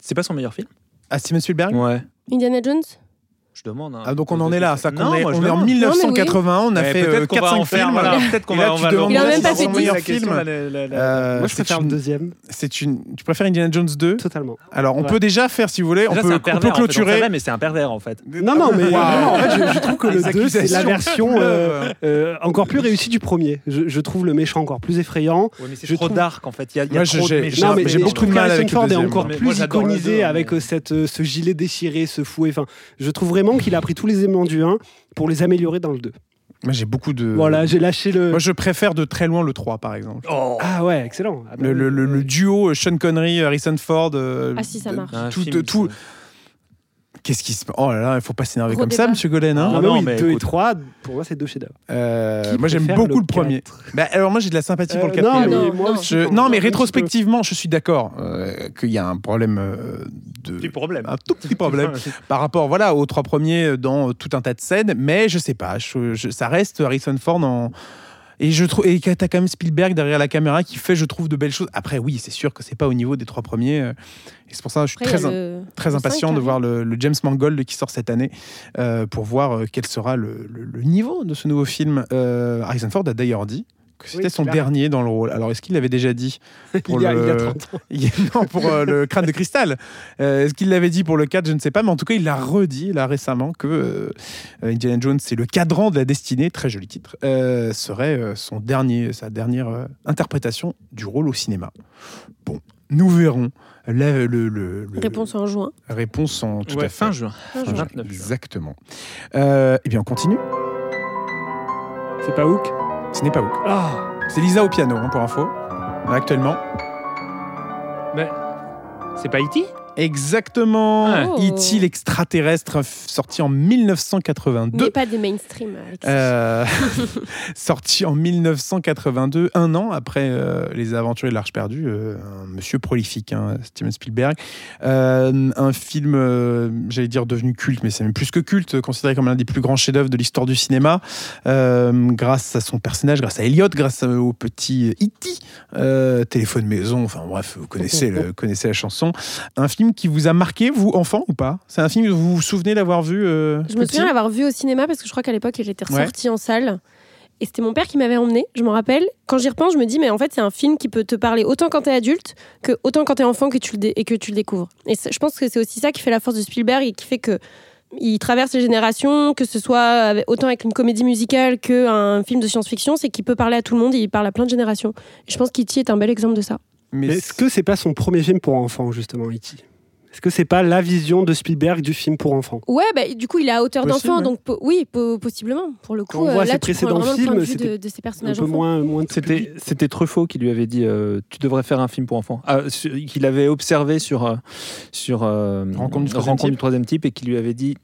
C'est pas son meilleur film? Ah, Steven Spielberg? Ouais. Indiana Jones? Demande. hein. Ah, donc on en est là, ça est, moi, on est en demande. 1981, on a Ouais, fait peut-être euh, qu'on va en 4-5 faire, films. voilà. Peut-être qu'on va, là, on tu va demandes Il a le- même pas fait va dix. la film. question, la- la- la- Euh, Moi, je préfère une- le deuxième, C'est une. Tu préfères Indiana Jones 2 totalement. Alors, on Ouais. peut déjà faire, si vous voulez, on peut, c'est un on peut pervers, en fait. On clôturer. mais c'est un pervers en fait. Non, non, mais en fait, je, trouve que Les le 2, c'est la version euh, euh, encore plus réussie du premier. Je, trouve le méchant encore plus effrayant. C'est trop dark en fait. Il y a, trop j'ai- de méchants. non, mais j'ai beaucoup de mal avec le Ford est encore plus le iconisé avec euh, cette, euh, ce gilet déchiré, ce fouet. Enfin, je trouve vraiment qu'il a pris tous les éléments du 1 pour les améliorer dans le 2. Moi, j'ai beaucoup de. Voilà, j'ai lâché le. Moi, je préfère de très loin le 3, par exemple. Oh. Ah ouais, excellent. Ah bah Le, le- oui. le- le duo euh, Sean Connery, Harrison Ford. euh, Ah si, ça de- marche. Tout, film, tout- ça. Qu'est-ce qui se. Oh là là, il faut pas s'énerver comme ça, monsieur Golden. hein. Ah, non, oui, mais 2 et écoute. 3, pour moi, c'est deux chefs-d'œuvre. Euh, moi, j'aime beaucoup le le premier. bah, alors, moi, j'ai de la sympathie pour le Euh, non, quatrième. mais Non, moi non. aussi, Je- quand- non, mais peu. rétrospectivement, je suis d'accord euh, qu'il y a un problème de. Petit problème. Un tout petit problème [laughs] par rapport voilà, aux trois premiers dans tout un tas de scènes, mais je sais pas, je- je- ça reste Harrison Ford en. Et je trouve et t'as quand même Spielberg derrière la caméra qui fait, je trouve, de belles choses. Après, oui, c'est sûr que c'est pas au niveau des trois premiers. euh, Et c'est pour ça que je suis Après, très, le- très impatient de voir le, le James Mangold qui sort cette année euh, pour voir euh, quel sera le, niveau de ce nouveau film. Euh, Harrison Ford a d'ailleurs dit c'était Oui, son dernier dans le rôle. Alors, est-ce qu'il l'avait déjà dit [laughs] pour il, y a, le- il y a 30 ans. [laughs] non, pour euh, le crâne de cristal. Euh, Est-ce qu'il l'avait dit pour le 4 Je ne sais pas, mais en tout cas, il l'a redit là récemment que euh, Indiana Jones, c'est le cadran de la destinée, très joli titre, euh, serait euh, son dernier, sa dernière euh, interprétation du rôle au cinéma. Bon, nous verrons. Le, le- le- Réponse en juin. réponse en tout Ouais, à fait. fin juin. Fin Fin juin. juin, 29 juin. Exactement. Eh bien, on continue. C'est pas Hook? Ce n'est pas Hook. Ah C'est Lisa au piano, hein, pour info. Actuellement. C'est pas E.T. Exactement. Oh. E.T. l'extraterrestre, sorti en 1982. Mais pas des mainstream. Euh, [laughs] sorti en 1982, un an après euh, Les Aventuriers de l'Arche perdue, euh, un monsieur prolifique, hein, Steven Spielberg. Euh, un film, euh, j'allais dire devenu culte, mais c'est même plus que culte, considéré comme l'un des plus grands chefs-d'œuvre de l'histoire du cinéma, euh, grâce à son personnage, grâce à Elliot, grâce au petit E.T., euh, téléphone maison, enfin bref, vous connaissez, le, [laughs] connaissez la chanson. Un film qui vous a marqué, vous, enfant ou pas? C'est un film, vous vous souvenez d'avoir vu euh, Je me souviens l'avoir vu au cinéma parce que je crois qu'à l'époque, il était Ouais. ressorti en salle. Et c'était mon père qui m'avait emmené, je m'en rappelle. Quand j'y repense, je me dis, mais en fait, c'est un film qui peut te parler autant quand t'es adulte que autant quand t'es enfant que tu le et que tu le découvres. Et je pense que c'est aussi ça qui fait la force de Spielberg et qui fait que il traverse les générations, que ce soit avec- autant avec une comédie musicale qu'un film de science-fiction, c'est qu'il peut parler à tout le monde, il parle à plein de générations. Et je pense qu'E.T. est un bel exemple de ça. Mais Mais est-ce que c'est pas son premier film pour enfants, justement, E.T. Est-ce que c'est pas la vision de Spielberg du film pour enfants? Ouais, bah, du coup, il est à hauteur d'enfant, donc po- oui, po- possiblement. Pour le coup, Quand on euh, voit là, ses précédents films, de, c'était de ces Un peu enfants. moins, moins C'était, Truffaut qui lui avait dit euh, tu devrais faire un film pour enfants. Ah, qu'il avait observé sur, euh, sur euh, Rencontre du troisième type. troisième type et qui lui avait dit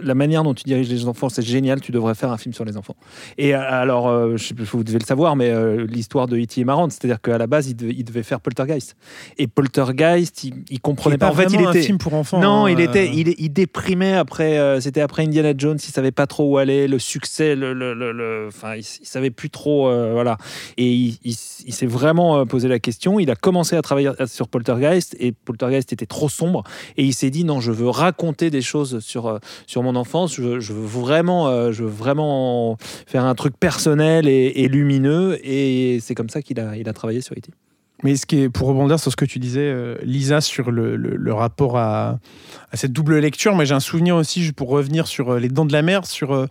la manière dont tu diriges les enfants, c'est génial, tu devrais faire un film sur les enfants. Et alors, euh, je sais pas, vous devez le savoir, mais euh, l'histoire de E.T. est marrante. C'est-à-dire qu'à la base, il devait, il devait faire Poltergeist. Et Poltergeist, il, il comprenait pas. En fait, il vraiment un était. film pour enfants. Non, hein, il était, euh, il, déprimait après. euh, C'était après Indiana Jones. Il savait pas trop où aller. Le succès, le, le, le- le- enfin, il, il savait plus trop, euh, voilà. Et il, il- il s'est vraiment posé la question. Il a commencé à travailler sur Poltergeist et Poltergeist était trop sombre. Et il s'est dit non, je veux raconter des choses sur sur mon enfance. Je, veux- je veux vraiment, euh, je veux vraiment faire un truc personnel et, et lumineux. Et c'est comme ça qu'il a, il a travaillé sur E.T. Mais ce qui est, pour rebondir sur ce que tu disais, euh, Lisa, sur le, le- le rapport à, à cette double lecture, moi j'ai un souvenir aussi, pour revenir sur euh, Les Dents de la Mer, sur euh,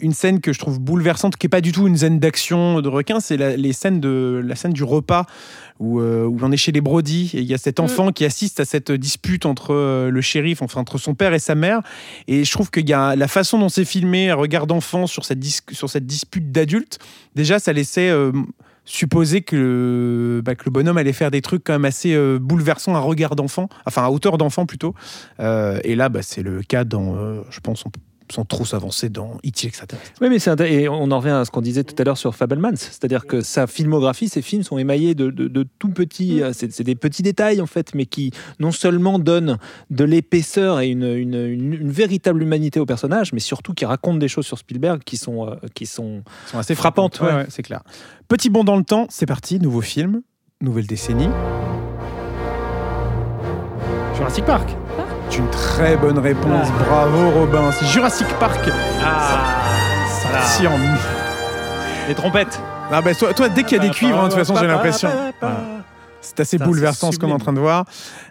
une scène que je trouve bouleversante, qui n'est pas du tout une scène d'action de requin, c'est la, les scènes de, la scène du repas où, où on est chez les Brody et il y a cet enfant qui assiste à cette dispute entre le shérif, enfin entre son père et sa mère. Et je trouve qu'il y a la façon dont c'est filmé, un regard d'enfant sur cette, dis- sur cette dispute d'adulte, déjà ça laissait supposer que le, bah, que le bonhomme allait faire des trucs quand même assez euh, bouleversants à regard d'enfant, enfin à hauteur d'enfant plutôt. Euh, et là, bah, c'est le cas dans, euh, je pense, on peut- sans trop s'avancer dans E.T. extraterrestre. Oui, mais c'est et on en revient à ce qu'on disait tout à l'heure sur Fabelmans, c'est-à-dire que sa filmographie, ses films sont émaillés de, de- de tout petits, euh, c'est des petits détails en fait, mais qui non seulement donnent de l'épaisseur et une, une- une- une véritable humanité au personnage, mais surtout qui racontent des choses sur Spielberg qui sont, euh, qui sont Ils sont assez Frappantes, frappantes, ouais. ouais, ouais, c'est clair. Petit bond dans le temps, c'est parti, nouveau film, nouvelle décennie. Jurassic Park. C'est une très bonne réponse, bravo Robin. C'est Jurassic Park. sorti en les trompettes. Ah bah, toi, toi, dès qu'il y a des cuivres, hein, de toute façon, j'ai l'impression. Voilà. C'est assez Ça, bouleversant ce qu'on est en train de voir.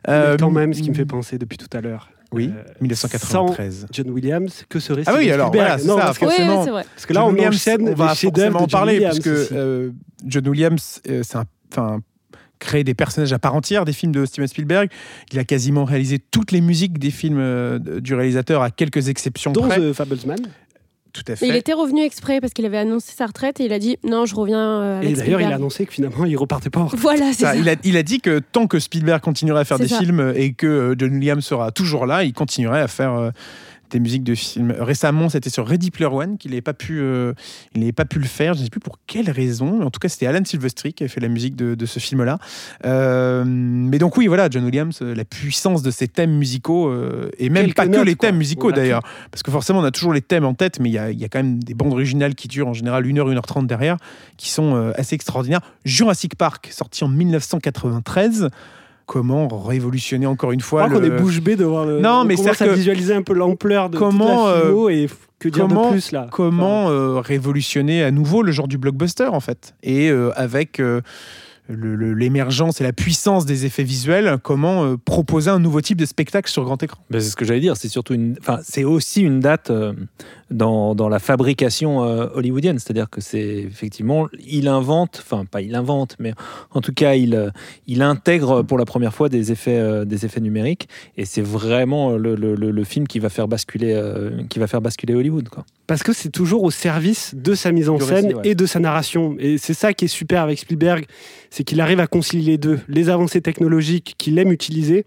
Euh, quand même, ce qui me fait penser depuis tout à l'heure. Oui, euh, 1993. John Williams, que serait Ah oui, alors voilà, c'est ça, parce, que, Oui, forcément. c'est vrai. parce que là, John on Williams, enchaîne on va forcément en parler Williams parce que euh, John Williams, euh, c'est un, créé des personnages à part entière des films de Steven Spielberg. Il a quasiment réalisé toutes les musiques des films euh, du réalisateur, à quelques exceptions dont près. The Fablesman. Tout à Et fait. il était revenu exprès parce qu'il avait annoncé sa retraite et il a dit non, je reviens euh, avec Et d'ailleurs, il a Spielberg. annoncé que finalement, il repartait pas en retraite. Voilà, c'est Ça, ça. il, a, il a dit que tant que Spielberg continuerait à faire C'est des ça. films et que euh, John Williams sera toujours là, il continuerait à faire euh, des musiques de films. Récemment, c'était sur Ready Player One qu'il n'avait pas pu, euh, il n'avait pas pu le faire. Je ne sais plus pour quelle raison. En tout cas, c'était Alan Silvestri qui avait fait la musique de, de ce film-là. Euh, mais donc oui, voilà, John Williams, euh, la puissance de ses thèmes musicaux euh, et même Quelques pas que les quoi. thèmes musicaux d'ailleurs, parce que forcément, on a toujours les thèmes en tête, mais il y a, y a quand même des bandes originales qui durent en général 1h, 1h30 derrière, qui sont assez extraordinaires. Jurassic Park, sorti en 1993. Comment révolutionner encore une Je fois qu'on le- est bouche bée de voir le. Non, on mais commence c'est-à-dire à visualiser un peu l'ampleur de Comment, toute la filmo et que dire comment- de plus là comment euh, révolutionner à nouveau le genre du blockbuster en fait et euh, avec euh, l'émergence et la puissance des effets visuels comment euh, proposer un nouveau type de spectacle sur grand écran? Ben, c'est ce que j'allais dire. C'est surtout enfin, c'est aussi une date euh, dans, dans la fabrication euh, hollywoodienne. C'est-à-dire que c'est effectivement, il invente, enfin pas il invente, mais en tout cas il, il intègre pour la première fois des effets, des effets numériques. Et c'est vraiment le, film qui va faire basculer, qui va faire basculer Hollywood. Parce que c'est toujours au service de sa mise en scène récit, ouais. et de sa narration. Et c'est ça qui est super avec Spielberg, c'est qu'il arrive à concilier les deux. Les avancées technologiques qu'il aime utiliser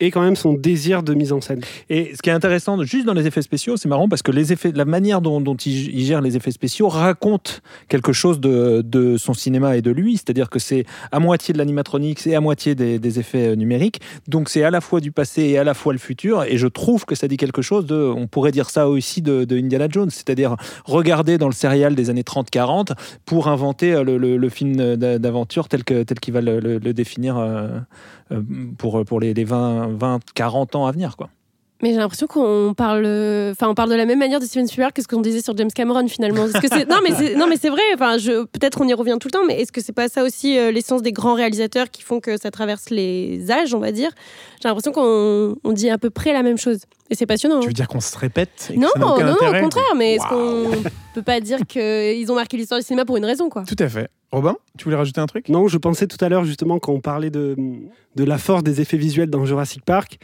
et quand même son désir de mise en scène. Et ce qui est intéressant, juste dans les effets spéciaux, c'est marrant parce que les effets, la manière dont, dont il, gère les effets spéciaux raconte quelque chose de, son cinéma et de lui. C'est-à-dire que c'est à moitié de l'animatronique et à moitié des, effets euh, numériques. Donc c'est à la fois du passé et à la fois le futur. Et je trouve que ça dit quelque chose de, on pourrait dire ça aussi de, Indiana Jones, c'est-à-dire regarder dans le serial des années 30-40 pour inventer euh, le, film d'a- d'aventure tel qu'il va le, définir euh, pour, pour les, les 20, 20, 40 ans à venir. Quoi. Mais j'ai l'impression qu'on parle, enfin, on parle de la même manière de Steven Spielberg que ce qu'on disait sur James Cameron finalement. Est-ce que c'est non mais c'est non mais c'est vrai. Enfin, je peut-être on y revient tout le temps, mais est-ce que c'est pas ça aussi euh, l'essence des grands réalisateurs qui font que ça traverse les âges, on va dire? J'ai l'impression qu'on on dit à peu près la même chose et c'est passionnant. Tu hein. veux dire qu'on se répète et que Non, ça non, aucun non, intérêt au contraire. Mais est-ce qu'on [laughs] peut pas dire qu'ils ont marqué l'histoire du cinéma pour une raison, quoi? Tout à fait. Robin, tu voulais rajouter un truc? Non, je pensais tout à l'heure justement quand on parlait de, de la force des effets visuels dans Jurassic Park.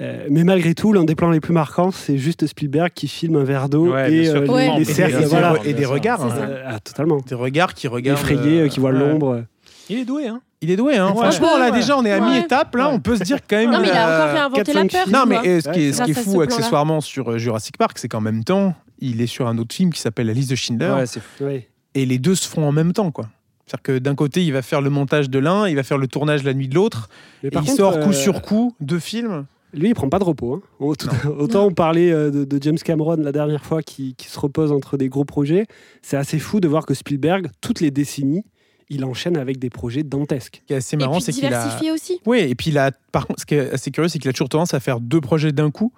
Euh, mais malgré tout, l'un des plans les plus marquants, c'est juste Spielberg qui filme un verre d'eau Ouais, et euh, les, Ouais. les Et des- cercles, et des- voilà. et des regards. Hein. Euh, ah, totalement. Des regards qui regardent. Effrayés, euh, qui voient ouais. l'ombre. Il est doué, hein Il est doué, hein. Ouais. Franchement, là, Ouais. déjà, on est à Ouais. mi-étape. Là, Ouais. on peut se dire quand même. Non, mais il a euh, encore fait inventer la 4-5 peur. Non, mais euh, ce qui est, ce qui est Grâce à ce fou accessoirement sur euh, Jurassic Park, c'est qu'en même temps, il est sur un autre film qui s'appelle La liste de Schindler. Ouais, c'est Ouais. et les deux se font en même temps, quoi. C'est-à-dire que d'un côté, il va faire le montage de l'un, il va faire le tournage la nuit de l'autre, et par il contre, sort coup euh, sur coup deux films. Lui, il prend pas de repos. hein. [laughs] Autant, autant on parlait euh, de, de James Cameron la dernière fois qui, qui se repose entre des gros projets. C'est assez fou de voir que Spielberg, toutes les décennies, il enchaîne avec des projets dantesques. Ce qui est assez marrant, c'est qu'il a. aussi. Oui, et puis il a. Par contre, ce qui est assez curieux, c'est qu'il a toujours tendance à faire deux projets d'un coup.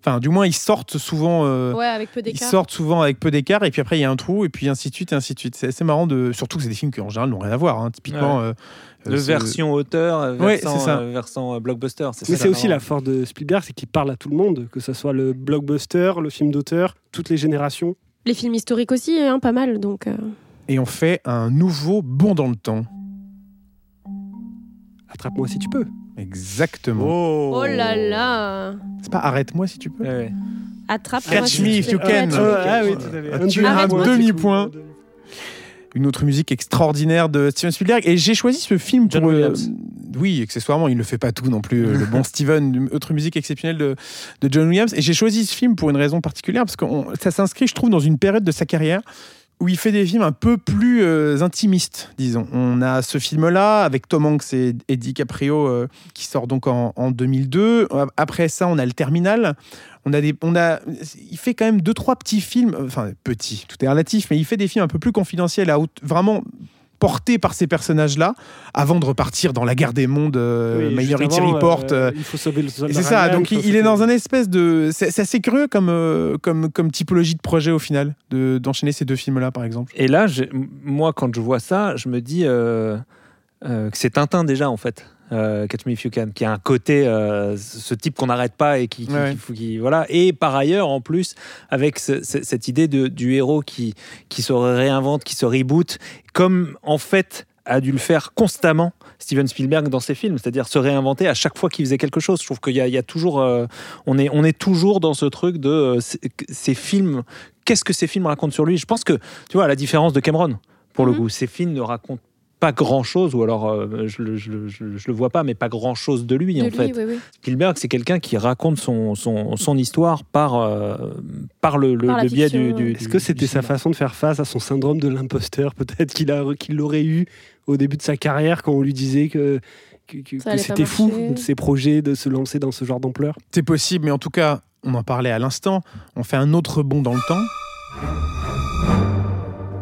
Enfin, du moins, ils sortent souvent. euh, Ouais, avec peu Ils d'écart. sortent souvent avec peu d'écart et puis après il y a un trou et puis ainsi de suite et ainsi de suite. C'est assez marrant de surtout que c'est des films qui en général n'ont rien à voir. hein. Typiquement, euh, de euh, ce- version auteur, euh, Ouais, versant, c'est ça. euh, versant, euh, blockbuster. Mais c'est aussi la force de Spielberg, c'est qu'il parle à tout le monde, que ce soit le blockbuster, le film d'auteur, toutes les générations. Les films historiques aussi, hein, pas mal. Donc. euh, Et on fait un nouveau bond dans le temps. Attrape-moi si tu peux. Exactement. Oh là là C'est pas arrête-moi si tu peux. Ouais, ouais. Attrape Catch me if you can. Ah oui, tu as un demi-point. Une autre musique extraordinaire de Steven Spielberg. Et j'ai choisi ce film John pour. euh, Williams. oui, accessoirement, il ne fait pas tout non plus. euh, le bon Steven, une autre musique exceptionnelle de, de John Williams. Et j'ai choisi ce film pour une raison particulière, parce que on- ça s'inscrit, je trouve, dans une période de sa carrière où il fait des films un peu plus euh, intimistes, disons. On a ce film-là avec Tom Hanks et Eddie Caprio euh, qui sort donc en, en 2002. Après ça, on a le Terminal. On a des, on a, il fait quand même deux trois petits films, enfin petits, tout est relatif, mais il fait des films un peu plus confidentiels, à haute- vraiment portés par ces personnages-là, avant de repartir dans la guerre des mondes, euh, Oui, Minority avant, Report. euh, il faut sauver le c'est ça, donc il, il est dans un espèce de. C'est assez curieux comme, euh, comme, comme typologie de projet au final, de- d'enchaîner ces deux films-là par exemple. Et là, moi, quand je vois ça, je me dis euh, euh, que c'est Tintin déjà, en fait. Euh, Catch Me If You Can, qui a un côté, euh, ce type qu'on n'arrête pas et qui, qui- Ouais. qui faut- qui- voilà. Et par ailleurs, en plus, avec ce- ce- cette idée de, du héros qui, qui se réinvente, qui se reboot, comme en fait a dû le faire constamment Steven Spielberg dans ses films, c'est-à-dire se réinventer à chaque fois qu'il faisait quelque chose. Je trouve qu'il y, a- il y a toujours, euh, on est, on est toujours dans ce truc de euh, ces- films. Qu'est-ce que ces films racontent sur lui? Je pense que, tu vois, à la différence de Cameron, pour le Mhm. coup, ces films ne racontent pas grand chose, ou alors euh, je, le- je le- je le- je le vois pas, mais pas grand chose de lui De en lui, fait. oui, oui. Spielberg, c'est quelqu'un qui raconte son, son, son histoire par, euh, par le, le- Par la le biais fiction, du, Est-ce que c'était sa façon de faire face à son syndrome de l'imposteur, peut-être qu'il a- qu'il l'aurait eu au début de sa carrière quand on lui disait que, que, c'était fou ses projets de se lancer dans ce genre d'ampleur? C'est possible, mais en tout cas, on en parlait à l'instant, on fait un autre bond dans le temps.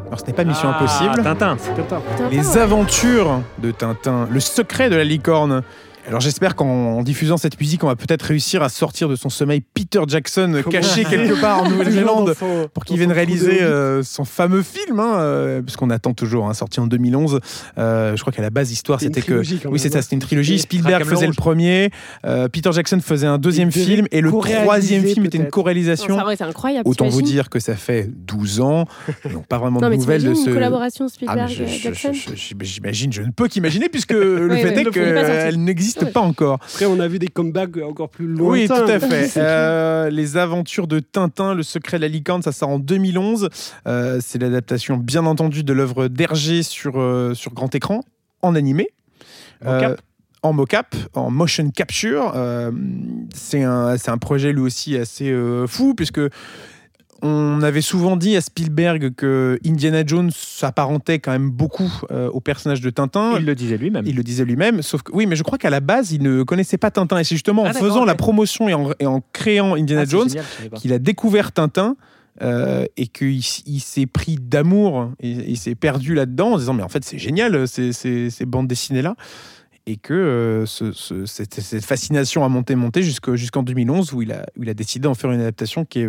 Alors ce n'est pas Mission Ah, Impossible. Tintin. Tintin, Les aventures de Tintin, le secret de la licorne. Alors j'espère qu'en en diffusant cette musique, on va peut-être réussir à sortir de son sommeil Peter Jackson caché quelque part en [laughs] Nouvelle-Zélande pour qu'il vienne réaliser euh, son fameux film, hein, euh, puisqu'on attend toujours, hein, sorti en 2011. Euh, je crois qu'à la base, l'histoire, c'était que... Oui, c'est ça, hein. c'était une trilogie. Et Spielberg faisait le premier, euh, Peter Jackson faisait un deuxième film, et le troisième film était une. Non, co-réalisation. c'est incroyable. Autant vous dire que ça fait 12 ans, ils n'ont pas vraiment Non, de nouvelles de ce... une collaboration Ah, mais je- je- Spielberg-Jackson je- je- j'imagine, je ne peux qu'imaginer puisque [laughs] le Oui, fait oui, est qu'elle n'existe Pas encore. Après, on a vu des comebacks encore plus lointains. Oui, tout à fait. [laughs] Euh, les aventures de Tintin, le secret de la licorne, ça sort en 2011. Euh, c'est l'adaptation, bien entendu, de l'œuvre d'Hergé sur, euh, sur grand écran, en animé. En cap. en mocap, en motion capture. Euh, c'est un, c'est un projet lui aussi assez euh, fou, puisque on avait souvent dit à Spielberg que Indiana Jones s'apparentait quand même beaucoup euh, au personnage de Tintin. Il le disait lui-même. Il le disait lui-même, sauf que oui, mais je crois qu'à la base, il ne connaissait pas Tintin. Et c'est justement en Ah, d'accord, faisant la promotion et en, et en créant Indiana Ah, Jones qu'il a découvert Tintin euh, et qu'il il s'est pris d'amour et il s'est perdu là-dedans en disant mais en fait c'est génial ces, ces, ces bandes dessinées là et que euh, ce- ce- cette, cette fascination a monté monté jusqu'en 2011 où il, a, où il a décidé d'en faire une adaptation qui est,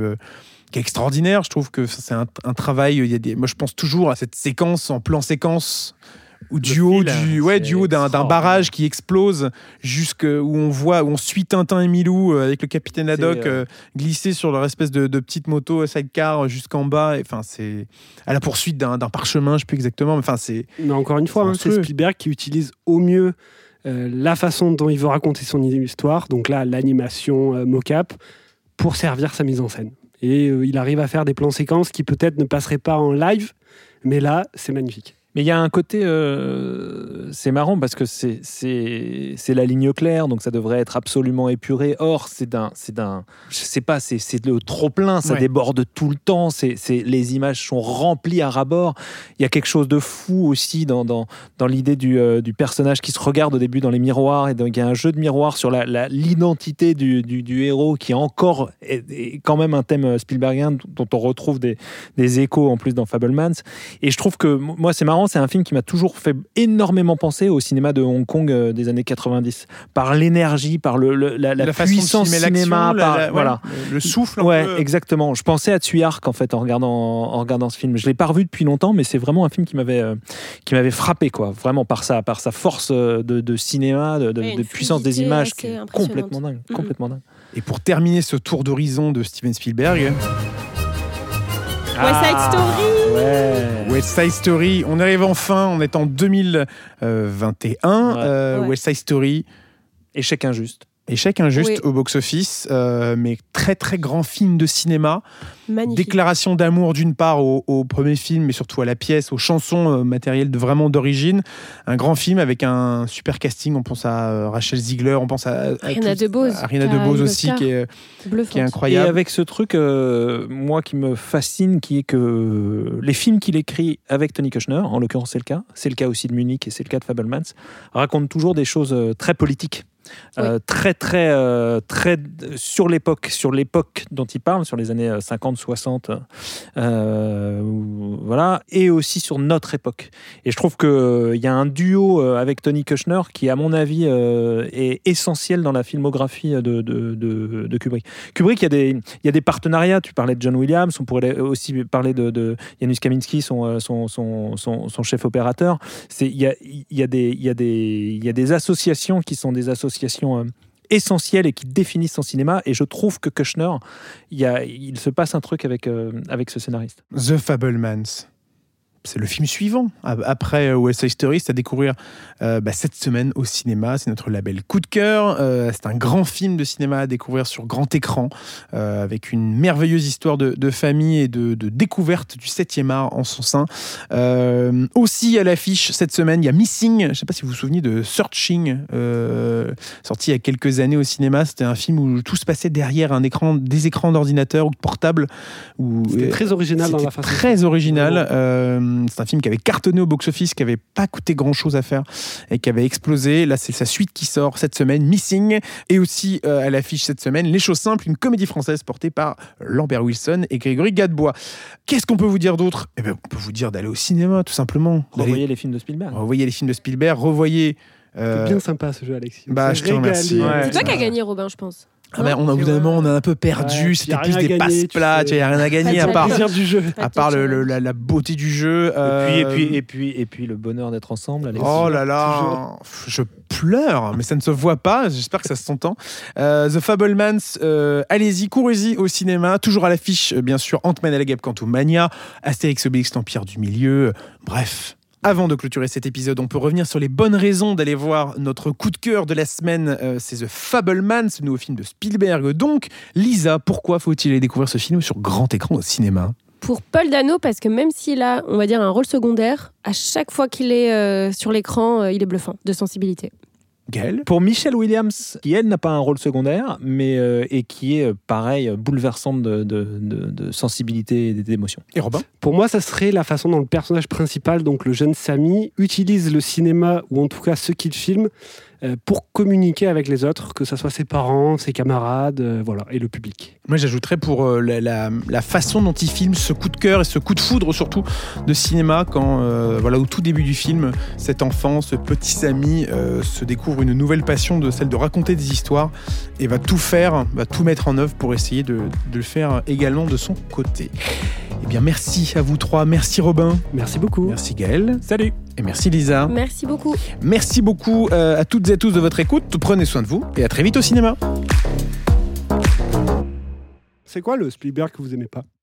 qui est extraordinaire je trouve que c'est un, un travail il y a des, moi je pense toujours à cette séquence en plan séquence ou du haut, du, ouais, du haut d'un barrage qui explose jusque où on voit où on suit Tintin et Milou euh, avec le capitaine Haddock euh, euh, glisser sur leur espèce de, de petite moto euh, sidecar jusqu'en bas. Enfin, c'est à la poursuite d'un parchemin, je sais plus exactement. Mais enfin, c'est Mais encore une fois, C'est hein, c'est. Spielberg qui utilise au mieux euh, la façon dont il veut raconter son histoire, donc là, l'animation euh, mocap, pour servir sa mise en scène. Et euh, il arrive à faire des plans séquences qui peut-être ne passeraient pas en live, mais là, c'est magnifique. Mais il y a un côté, euh, c'est marrant parce que c'est c'est c'est la ligne claire, donc ça devrait être absolument épuré. Or, c'est d'un c'est d'un, je sais pas, c'est c'est le trop plein, ça Ouais. déborde tout le temps. C'est c'est les images sont remplies à ras-bord. Il y a quelque chose de fou aussi dans dans dans l'idée du euh, du personnage qui se regarde au début dans les miroirs et donc il y a un jeu de miroir sur la la- l'identité du, du du héros qui est encore est- est quand même un thème Spielbergien dont on retrouve des des échos en plus dans Fablemans. Et je trouve que moi, c'est marrant, c'est un film qui m'a toujours fait énormément penser au cinéma de Hong Kong euh, des années 90, par l'énergie, par le, le- la, façon puissance l'action, cinéma, par- la- voilà. le souffle. un Ouais, peu. exactement. Je pensais à Tsuyark en fait en regardant en regardant ce film. Je l'ai pas revu depuis longtemps, mais c'est vraiment un film qui m'avait euh, qui m'avait frappé quoi, vraiment par sa par sa force euh, de, de cinéma, de, de- Ouais, une de puissance des images, complètement dingue, complètement dingue. Et pour terminer ce tour d'horizon de Steven Spielberg, West Side Story Ouais. West Side Story, on arrive enfin, on est en 2021. Ouais. euh, Ouais. West Side Story, Échec injuste. Échec injuste Oui. au box-office, euh, mais très très grand film de cinéma. Magnifique. Déclaration d'amour d'une part au, au premier film, mais surtout à la pièce, aux chansons euh, matérielles de vraiment d'origine. Un grand film avec un super casting. On pense à euh, Rachel Ziegler, on pense à, à Ariana DeBose, Ariana DeBose aussi, qui est, qui est Et incroyable. avec ce truc, euh, moi qui me fascine, qui est que les films qu'il écrit avec Tony Kushner, en l'occurrence c'est le cas, c'est le cas aussi de Munich et c'est le cas de Fablemans, racontent toujours des choses très politiques. Euh, très très euh, très sur l'époque sur l'époque dont il parle sur les années euh, 50 60 euh, ou- voilà et aussi sur notre époque et je trouve que il y a un duo avec Tony Kushner qui à mon avis est essentiel dans la filmographie de, de, de- de Kubrick Kubrick, il y, a des, il y a des partenariats. Tu parlais de John Williams, on pourrait aussi parler de, de Janusz Kaminski, son, son, son, son, son chef opérateur. C'est- Il y a, il y, a des, il y, a des, il y a des associations qui sont des associations euh, essentielles et qui définissent son cinéma. Et je trouve que Kushner, il se passe un truc avec, euh, avec ce scénariste. The Fablemans. C'est le film suivant. Après euh, West Side Story, c'est à découvrir euh, bah, cette semaine au cinéma. C'est notre label coup de cœur. Euh, c'est un grand film de cinéma à découvrir sur grand écran, euh, avec une merveilleuse histoire de, de famille et de, de découverte du 7e art en son sein. Aussi à l'affiche cette semaine, il y a Missing. Je ne sais pas si vous vous souvenez de Searching, sorti il y a quelques années au cinéma. C'était un film où tout se passait derrière un écran, des écrans d'ordinateur ou de portable. C'était très original dans la façon. très original. Euh, c'est un film qui avait cartonné au box-office, qui avait pas coûté grand-chose à faire et qui avait explosé. Là, c'est sa suite qui sort cette semaine, Missing. Et aussi euh, à l'affiche cette semaine, Les choses simples, une comédie française portée par Lambert Wilson et Grégory Gadebois. Qu'est-ce qu'on peut vous dire d'autre? Eh ben, On peut vous dire d'aller au cinéma, tout simplement. Revoyez les films de Spielberg. revoyez les films de Spielberg, revoyez. euh, C'est bien sympa ce jeu, Alexis. Bah, je te remercie. Ouais. C'est toi qui as gagné, Robin, je pense. Ah ben, on a, au bout d'un moment, on a un peu perdu. Ouais, C'était plus des passes tu plats. Il n'y a rien à gagner à part, du jeu. à part le- le- la, la beauté du jeu. Et, puis, euh, et, puis, et, puis, et puis le bonheur d'être ensemble. Alexis. Oh là là, je pleure, mais ça ne se voit pas. J'espère que ça s'entend. Euh, The Fablemans, euh, allez-y, courez-y au cinéma. Toujours à l'affiche, euh, bien sûr, Ant-Man et la Guêpe Quantumania, Astérix Obélix, l'Empire du Milieu. Bref. Avant de clôturer cet épisode, on peut revenir sur les bonnes raisons d'aller voir notre coup de cœur de la semaine. euh, c'est The Fablemans, ce nouveau film de Spielberg. Donc, Lisa, pourquoi faut-il aller découvrir ce film sur grand écran au cinéma? Pour Paul Dano, parce que même s'il a, on va dire, un rôle secondaire, à chaque fois qu'il est euh, sur l'écran, euh, il est bluffant de sensibilité. Gaël Pour Michelle Williams, qui elle n'a pas un rôle secondaire, mais euh, et qui est euh, pareil bouleversante de, de, de- de sensibilité et d'émotion. et Robin Pour moi, ça serait la façon dont le personnage principal, donc le jeune Samy, utilise le cinéma, ou en tout cas ce qu'il filme, euh, pour communiquer avec les autres, que ce soit ses parents, ses camarades, euh, voilà, et le public. Moi, j'ajouterais pour euh, la, la- la façon dont il filme ce coup de cœur et ce coup de foudre surtout de cinéma quand, euh, voilà, au tout début du film, cet enfant, ce petit Samy, euh, se découvre une nouvelle passion de celle de raconter des histoires et va tout faire, va tout mettre en œuvre pour essayer de, de le faire également de son côté. Eh bien, merci à vous trois. Merci Robin. Merci beaucoup. Merci Gaël. Salut Et merci Lisa. Merci beaucoup. Merci beaucoup euh, à toutes et à tous de votre écoute. Prenez soin de vous et à très vite au cinéma. C'est quoi le Spielberg que vous aimez pas?